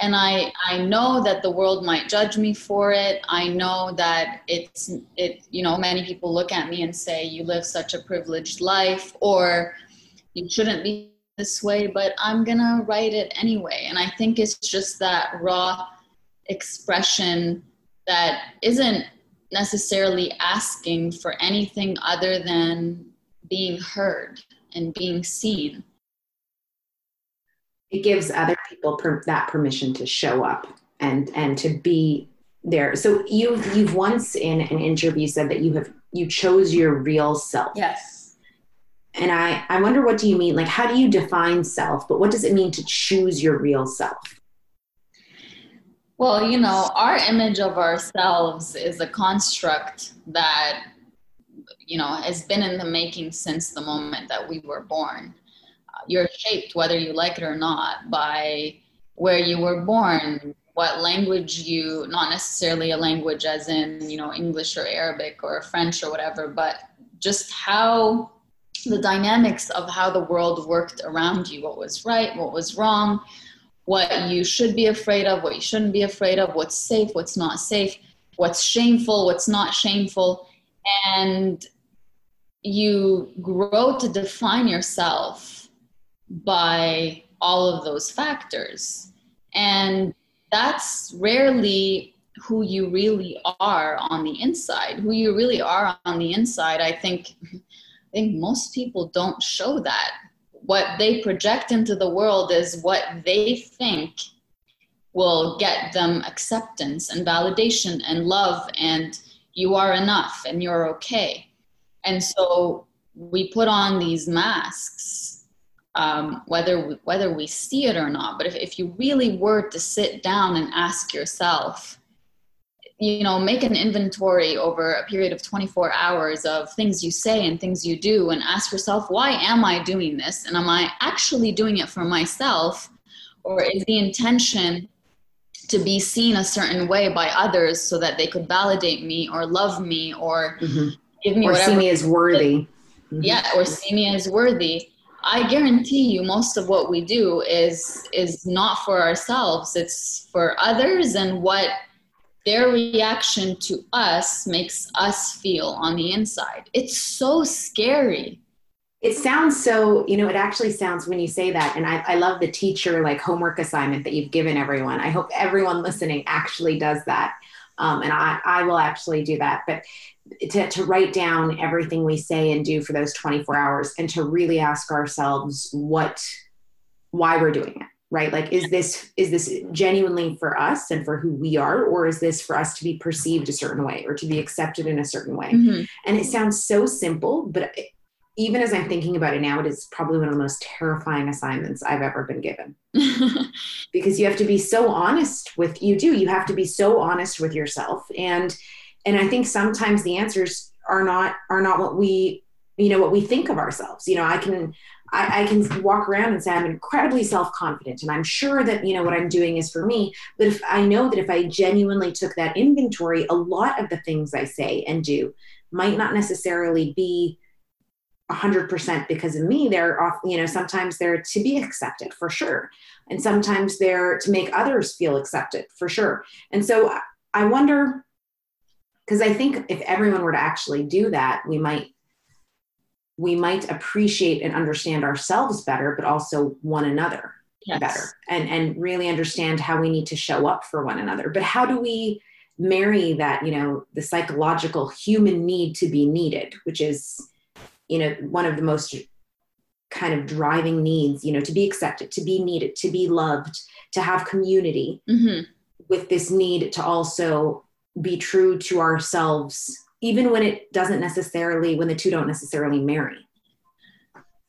Speaker 1: and I I know that the world might judge me for it. I know that it's it you know many people look at me and say you live such a privileged life or you shouldn't be this way, but I'm going to write it anyway. And I think it's just that raw expression that isn't necessarily asking for anything other than being heard and being seen
Speaker 2: it gives other people per, that permission to show up and and to be there. So you've you've once in an interview said that you have you chose your real self.
Speaker 1: Yes.
Speaker 2: And i i wonder what do you mean? Like how do you define self but what does it mean to choose your real self?
Speaker 1: Well, you know, our image of ourselves is a construct that, you know, has been in the making since the moment that we were born. You're shaped, whether you like it or not, by where you were born, what language you, not necessarily a language as in, you know, English or Arabic or French or whatever, but just how the dynamics of how the world worked around you, what was right, what was wrong what you should be afraid of, what you shouldn't be afraid of, what's safe, what's not safe, what's shameful, what's not shameful. And you grow to define yourself by all of those factors. And that's rarely who you really are on the inside. Who you really are on the inside, I think I think most people don't show that what they project into the world is what they think will get them acceptance and validation and love and you are enough and you're okay and so we put on these masks um, whether we, whether we see it or not. But if, if you really were to sit down and ask yourself you know make an inventory over a period of 24 hours of things you say and things you do and ask yourself why am i doing this? And am i actually doing it for myself? Or is the intention to be seen a certain way by others so that they could validate me or love me or mm-hmm. give me
Speaker 2: or
Speaker 1: whatever
Speaker 2: see me as worthy.
Speaker 1: Mm-hmm. yeah or see me as worthy i guarantee you most of what we do is is not for ourselves it's for others and what their reaction to us makes us feel on the inside. It's so scary.
Speaker 2: It sounds so, you know, it actually sounds when you say that. And I, I love the teacher like homework assignment that you've given everyone. I hope everyone listening actually does that. Um, and I, I will actually do that. But to, to write down everything we say and do for those 24 hours and to really ask ourselves what, why we're doing it right? Like is this is this genuinely for us and for who we are or is this for us to be perceived a certain way or to be accepted in a certain way? Mm-hmm. and it sounds so simple but even as i'm thinking about it now it is probably one of the most terrifying assignments i've ever been given. Because you have to be so honest with you do you have to be so honest with yourself. And and i mm-hmm. think sometimes the answers are not are not what we you know what we think of ourselves. You know i can I, I, can walk around and say I'm incredibly self-confident and I'm sure that you know what I'm doing is for me. But if I know that if I genuinely took that inventory, a lot of the things I say and do might not necessarily be 100% because of me. They're off you know sometimes they're to be accepted for sure. And sometimes they're to make others feel accepted for sure. And so i wonder because i think if everyone were to actually do that we might we might appreciate and understand ourselves better, but also one another yes. better and, and really understand how we need to show up for one another. But how do we marry that, you know, the psychological human need to be needed, which is, you know, one of the most kind of driving needs, you know, to be accepted, to be needed, to be loved, to have community mm-hmm. with this need to also be true to ourselves even when it doesn't necessarily when the two don't necessarily marry.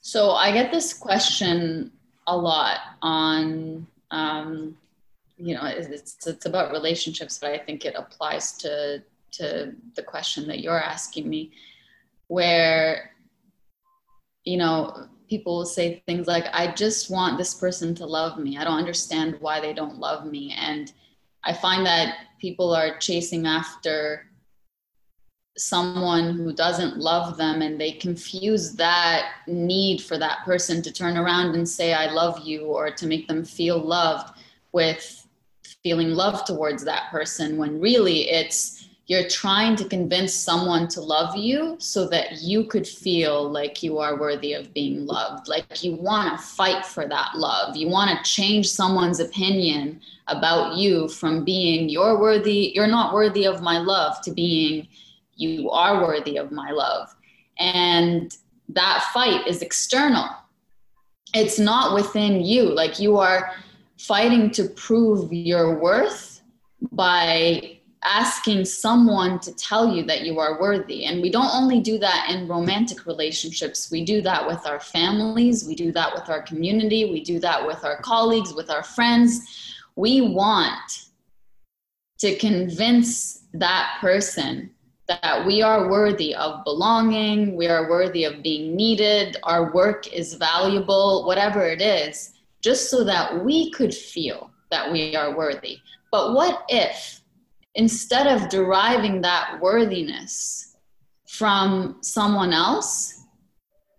Speaker 1: So i get this question a lot on um, you know it's it's about relationships but i think it applies to to the question that you're asking me where you know people will say things like i just want this person to love me. I don't understand why they don't love me. And i find that people are chasing after someone who doesn't love them and they confuse that need for that person to turn around and say i love you or to make them feel loved with feeling love towards that person when really it's you're trying to convince someone to love you so that you could feel like you are worthy of being loved like you want to fight for that love you want to change someone's opinion about you from being you're worthy you're not worthy of my love to being you are worthy of my love. And that fight is external. It's not within you. Like you are fighting to prove your worth by asking someone to tell you that you are worthy. And we don't only do that in romantic relationships, we do that with our families, we do that with our community, we do that with our colleagues, with our friends. We want to convince that person that we are worthy of belonging, we are worthy of being needed, our work is valuable, whatever it is, just so that we could feel that we are worthy. But what if instead of deriving that worthiness from someone else,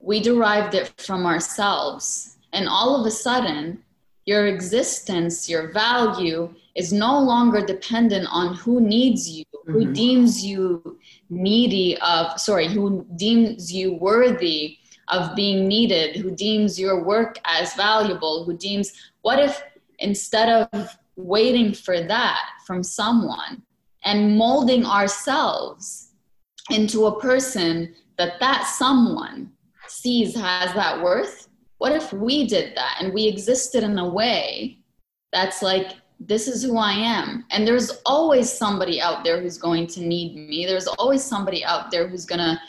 Speaker 1: we derived it from ourselves? And all of a sudden, your existence, your value is no longer dependent on who needs you, mm-hmm. who deems you needy of, sorry, who deems you worthy of being needed, who deems your work as valuable, who deems, what if instead of waiting for that from someone and molding ourselves into a person that that someone sees has that worth. What if we did that and we existed in a way that's like this is who i am. And there's always somebody out there who's going to need me. There's always somebody out there who's going to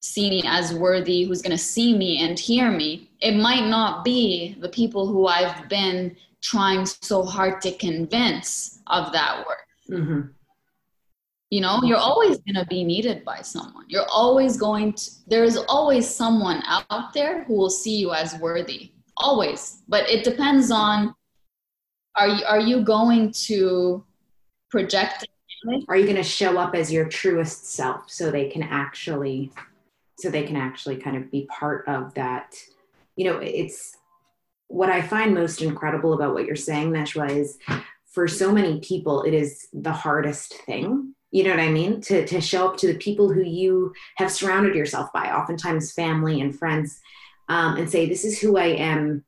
Speaker 1: see me as worthy who's going to see me and hear me. It might not be the people who i've been trying so hard to convince of that work. Mm-hmm. you know you're always going to be needed by someone. You're always going to there's always someone out there who will see you as worthy. Always. But it depends on are you are you going to project
Speaker 2: are you going to show up as your truest self so they can actually so they can actually kind of be part of that? You know it's what i find most incredible about what you're saying Najwa is for so many people it is the hardest thing you know what i mean to, to show up to the people who you have surrounded yourself by oftentimes family and friends um, and say this is who i am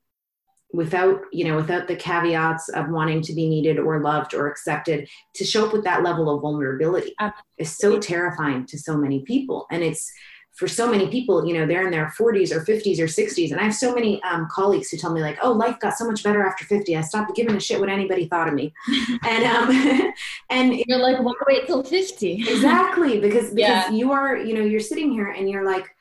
Speaker 2: without you know without the caveats of wanting to be needed or loved or accepted to show up with that level of vulnerability Absolutely. is so terrifying to so many people and it's for so many people, you know, they're in their 40s or 50s or 60s. And I have so many um, colleagues who tell me, like, oh, life got so much better after 50. I stopped giving a shit what anybody thought of me. and um, and
Speaker 1: you're like, why wait till 50?
Speaker 2: exactly. Because, because yeah. you are, you know, you're sitting here and you're like,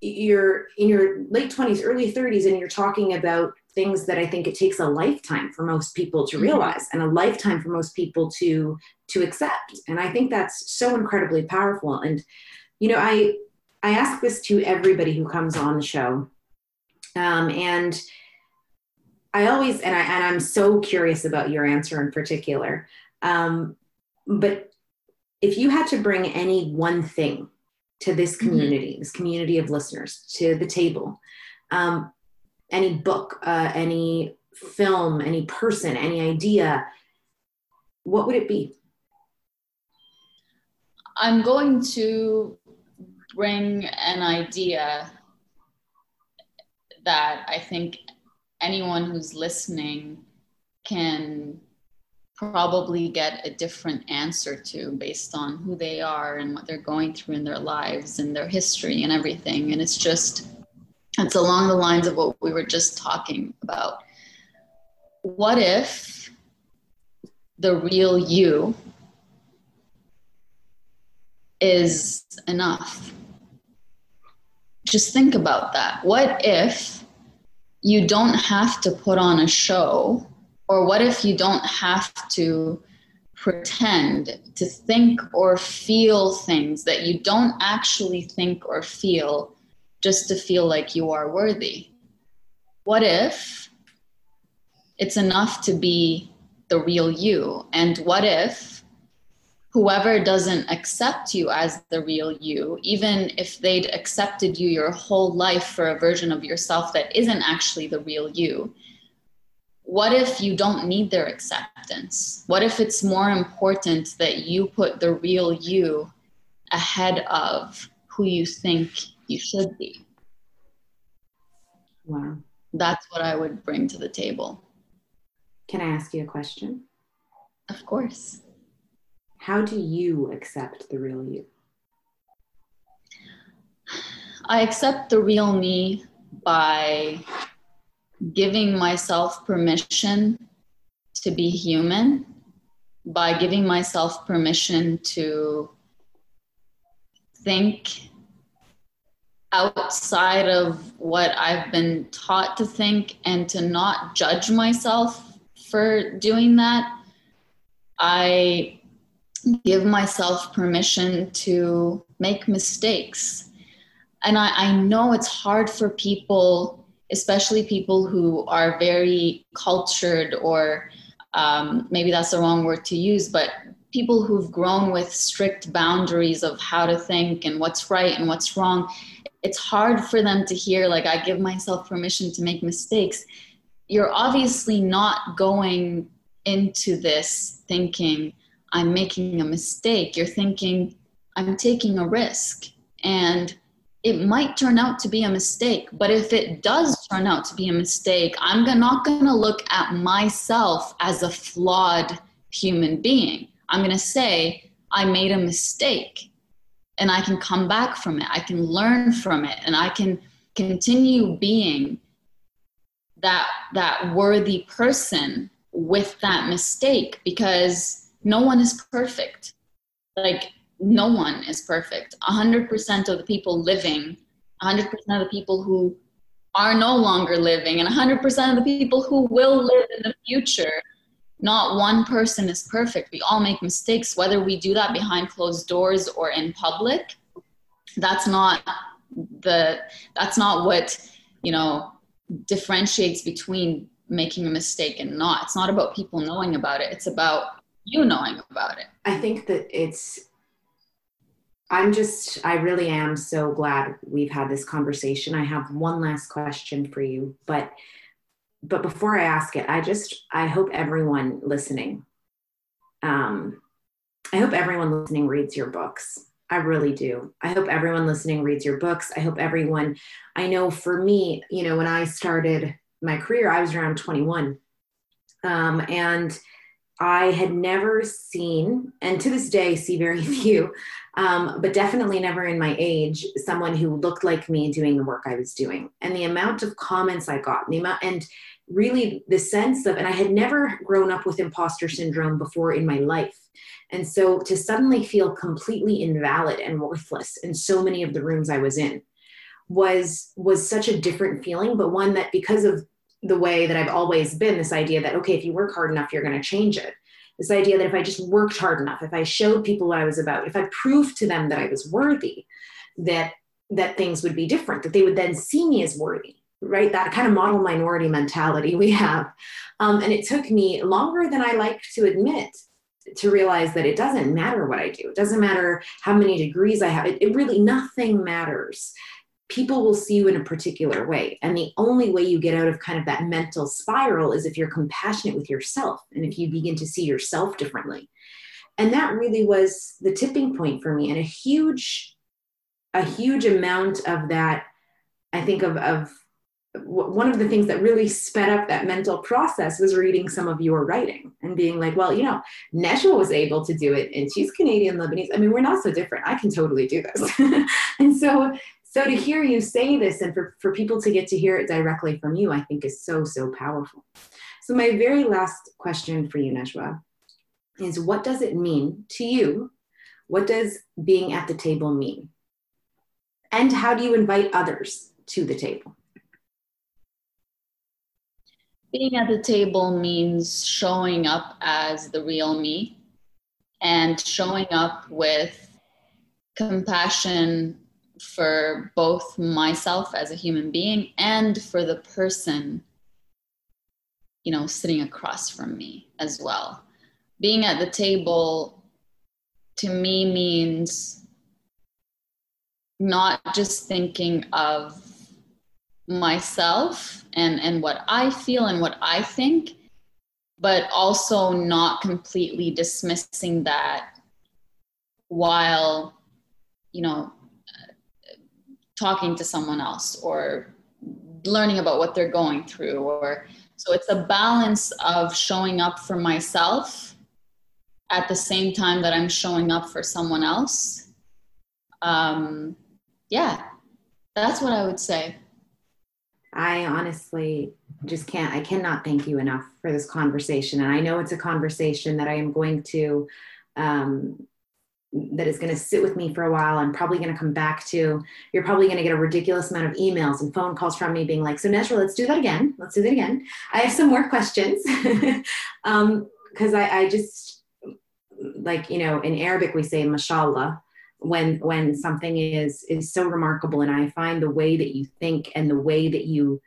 Speaker 2: you're in your late 20s, early 30s, and you're talking about things that I think it takes a lifetime for most people to mm-hmm. realize mm-hmm. and a lifetime for most people to to accept. And I think that's so incredibly powerful. And you know, I I ask this to everybody who comes on the show. Um, and I always, and, I, and I'm so curious about your answer in particular. Um, but if you had to bring any one thing to this mm-hmm. community, mm-hmm. this community of listeners, to the table, um, any book, uh, any film, any person, any idea, what would it be?
Speaker 1: I'm going to bring an idea that I think anyone who's listening can probably get a different answer to based on who they are and what they're going through in their lives and their history and everything. And it's just, it's along the lines of what we were just talking about. What if the real you is enough? Just think about that. What if you don't have to put on a show? Or what if you don't have to pretend to think or feel things that you don't actually think or feel just to feel like you are worthy? What if it's enough to be the real you? And what if whoever doesn't accept you as the real you, even if they'd accepted you your whole life for a version of yourself that isn't actually the real you, what if you don't need their acceptance? What if it's more important that you put the real you ahead of who you think you should be?
Speaker 2: Wow.
Speaker 1: That's what I would bring to the table.
Speaker 2: Can I ask you a question?
Speaker 1: Of course.
Speaker 2: How do you accept the real you?
Speaker 1: I accept the real me by giving myself permission to be human, by giving myself permission to think outside of what I've been taught to think and to not judge myself for doing that. I give myself permission to make mistakes. And I, I know it's hard for people, especially people who are very cultured, or um, maybe that's the wrong word to use, but people who've grown with strict boundaries of how to think and what's right and what's wrong. It's hard for them to hear, like, I give myself permission to make mistakes. You're obviously not going into this thinking, I'm making a mistake. You're thinking, I'm taking a risk. And it might turn out to be a mistake. But if it does turn out to be a mistake, I'm not going to look at myself as a flawed human being. I'm going to say, I made a mistake and I can come back from it. I can learn from it and I can continue being that that worthy person with that mistake because no one is perfect. Like, no one is perfect. 100% of the people living, 100% of the people who are no longer living, and 100% of the people who will live in the future, not one person is perfect. We all make mistakes, whether we do that behind closed doors or in public. That's not the that's not what you know differentiates between making a mistake and not. It's not about people knowing about it. It's about you knowing about it.
Speaker 2: I think that it's I'm just I really am so glad we've had this conversation. I have one last question for you, but but before I ask it, I just I hope everyone listening um I hope everyone listening reads your books. I really do. I hope everyone listening reads your books. I hope everyone I know for me, you know, when I started my career, I was around 21. Um, and I had never seen, and to this day see very few, um, but definitely never in my age, someone who looked like me doing the work I was doing. And the amount of comments I got, the amount, and really the sense of, and I had never grown up with imposter syndrome before in my life. And so to suddenly feel completely invalid and worthless in so many of the rooms I was in was was such a different feeling but one that because of the way that I've always been this idea that okay if you work hard enough you're going to change it this idea that if I just worked hard enough if I showed people what I was about if I proved to them that I was worthy that that things would be different that they would then see me as worthy right that kind of model minority mentality we have um, and it took me longer than I like to admit to realize that it doesn't matter what I do. It doesn't matter how many degrees I have. It, it really, nothing matters people will see you in a particular way. And the only way you get out of kind of that mental spiral is if you're compassionate with yourself and if you begin to see yourself differently. And that really was the tipping point for me. And a huge, a huge amount of that, I think of, of one of the things that really sped up that mental process was reading some of your writing and being like, well, you know, Najwa was able to do it and she's Canadian Lebanese. I mean, we're not so different. I can totally do this. and so so to hear you say this and for, for people to get to hear it directly from you, I think is so, so powerful. So my very last question for you, Najwa, is what does it mean to you? What does being at the table mean? And how do you invite others to the table?
Speaker 1: Being at the table means showing up as the real me and showing up with compassion for both myself as a human being and for the person you know sitting across from me as well. Being at the table to me means not just thinking of myself and and what i feel and what i think but also not completely dismissing that while you know talking to someone else or learning about what they're going through or so it's a balance of showing up for myself at the same time that i'm showing up for someone else. Um, yeah that's what i would say.
Speaker 2: I honestly just can't i cannot thank you enough for this conversation. And i know it's a conversation that i am going to um, that is going to sit with me for a while. I'm probably going to come back to. You're probably going to get a ridiculous amount of emails and phone calls from me being like, "So Najwa, let's do that again. Let's do that again." I have some more questions because um, I, I just like you know in arabic we say mashallah when when something is is so remarkable and i find the way that you think and the way that you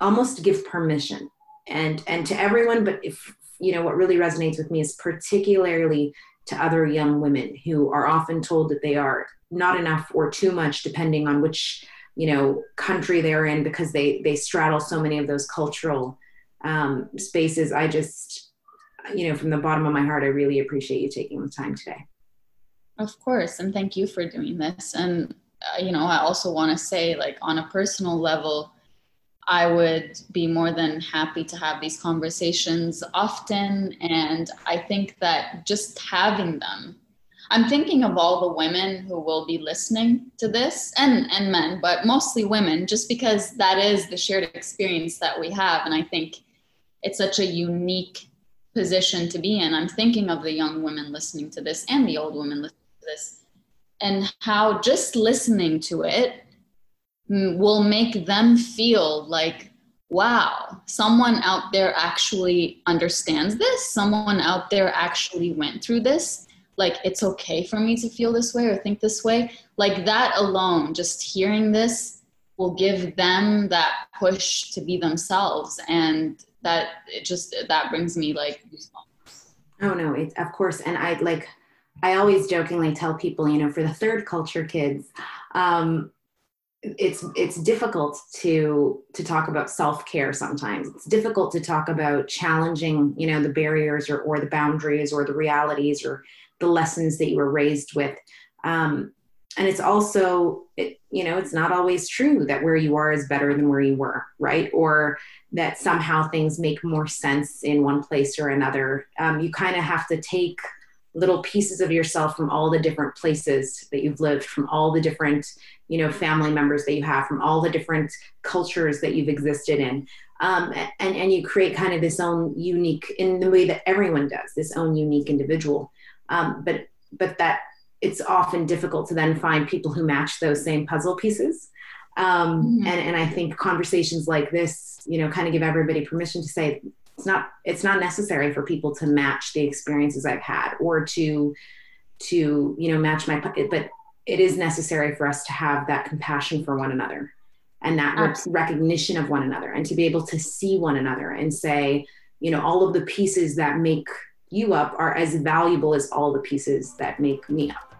Speaker 2: almost give permission and and to everyone but if you know what really resonates with me is particularly to other young women who are often told that they are not enough or too much depending on which you know country they're in because they they straddle so many of those cultural um, spaces. I just you know from the bottom of my heart i really appreciate you taking the time today.
Speaker 1: Of course and thank you for doing this. And uh, you know i also want to say like on a personal level I would be more than happy to have these conversations often. And I think that just having them, I'm thinking of all the women who will be listening to this and, and men, but mostly women, just because that is the shared experience that we have. And I think it's such a unique position to be in. I'm thinking of the young women listening to this and the old women listening to this, and how just listening to it will make them feel like wow someone out there actually understands this. Someone out there actually went through this. Like it's okay for me to feel this way or think this way. Like that alone just hearing this will give them that push to be themselves. And that it just that brings me like
Speaker 2: oh no it's of course. And i like i always jokingly tell people you know for the third culture kids um it's it's difficult to to talk about self-care sometimes. It's difficult to talk about challenging you know the barriers or, or the boundaries or the realities or the lessons that you were raised with. Um, and it's also it, you know it's not always true that where you are is better than where you were right? Or that somehow things make more sense in one place or another. Um, you kind of have to take little pieces of yourself from all the different places that you've lived from all the different you know family members that you have from all the different cultures that you've existed in. Um, and and you create kind of this own unique in the way that everyone does this own unique individual. Um, but but that it's often difficult to then find people who match those same puzzle pieces. Um, mm-hmm. and and i think conversations like this you know kind of give everybody permission to say it's not it's not necessary for people to match the experiences i've had or to to you know match my but it is necessary for us to have that compassion for one another and that recognition of one another and to be able to see one another and say you know all of the pieces that make you up are as valuable as all the pieces that make me up.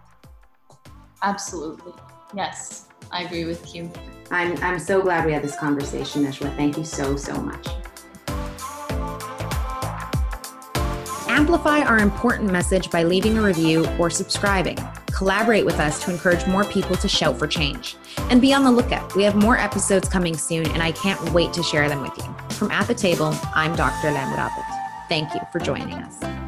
Speaker 1: Absolutely. Yes i agree with you.
Speaker 2: I'm, I'm so glad we had this conversation Najwa. thank you so so much
Speaker 3: Amplify our important message by leaving a review or subscribing. Collaborate with us to encourage more people to shout for change. And be on the lookout. We have more episodes coming soon, and I can't wait to share them with you. From At the Table, I'm Dr. Alaa Murabit. Thank you for joining us.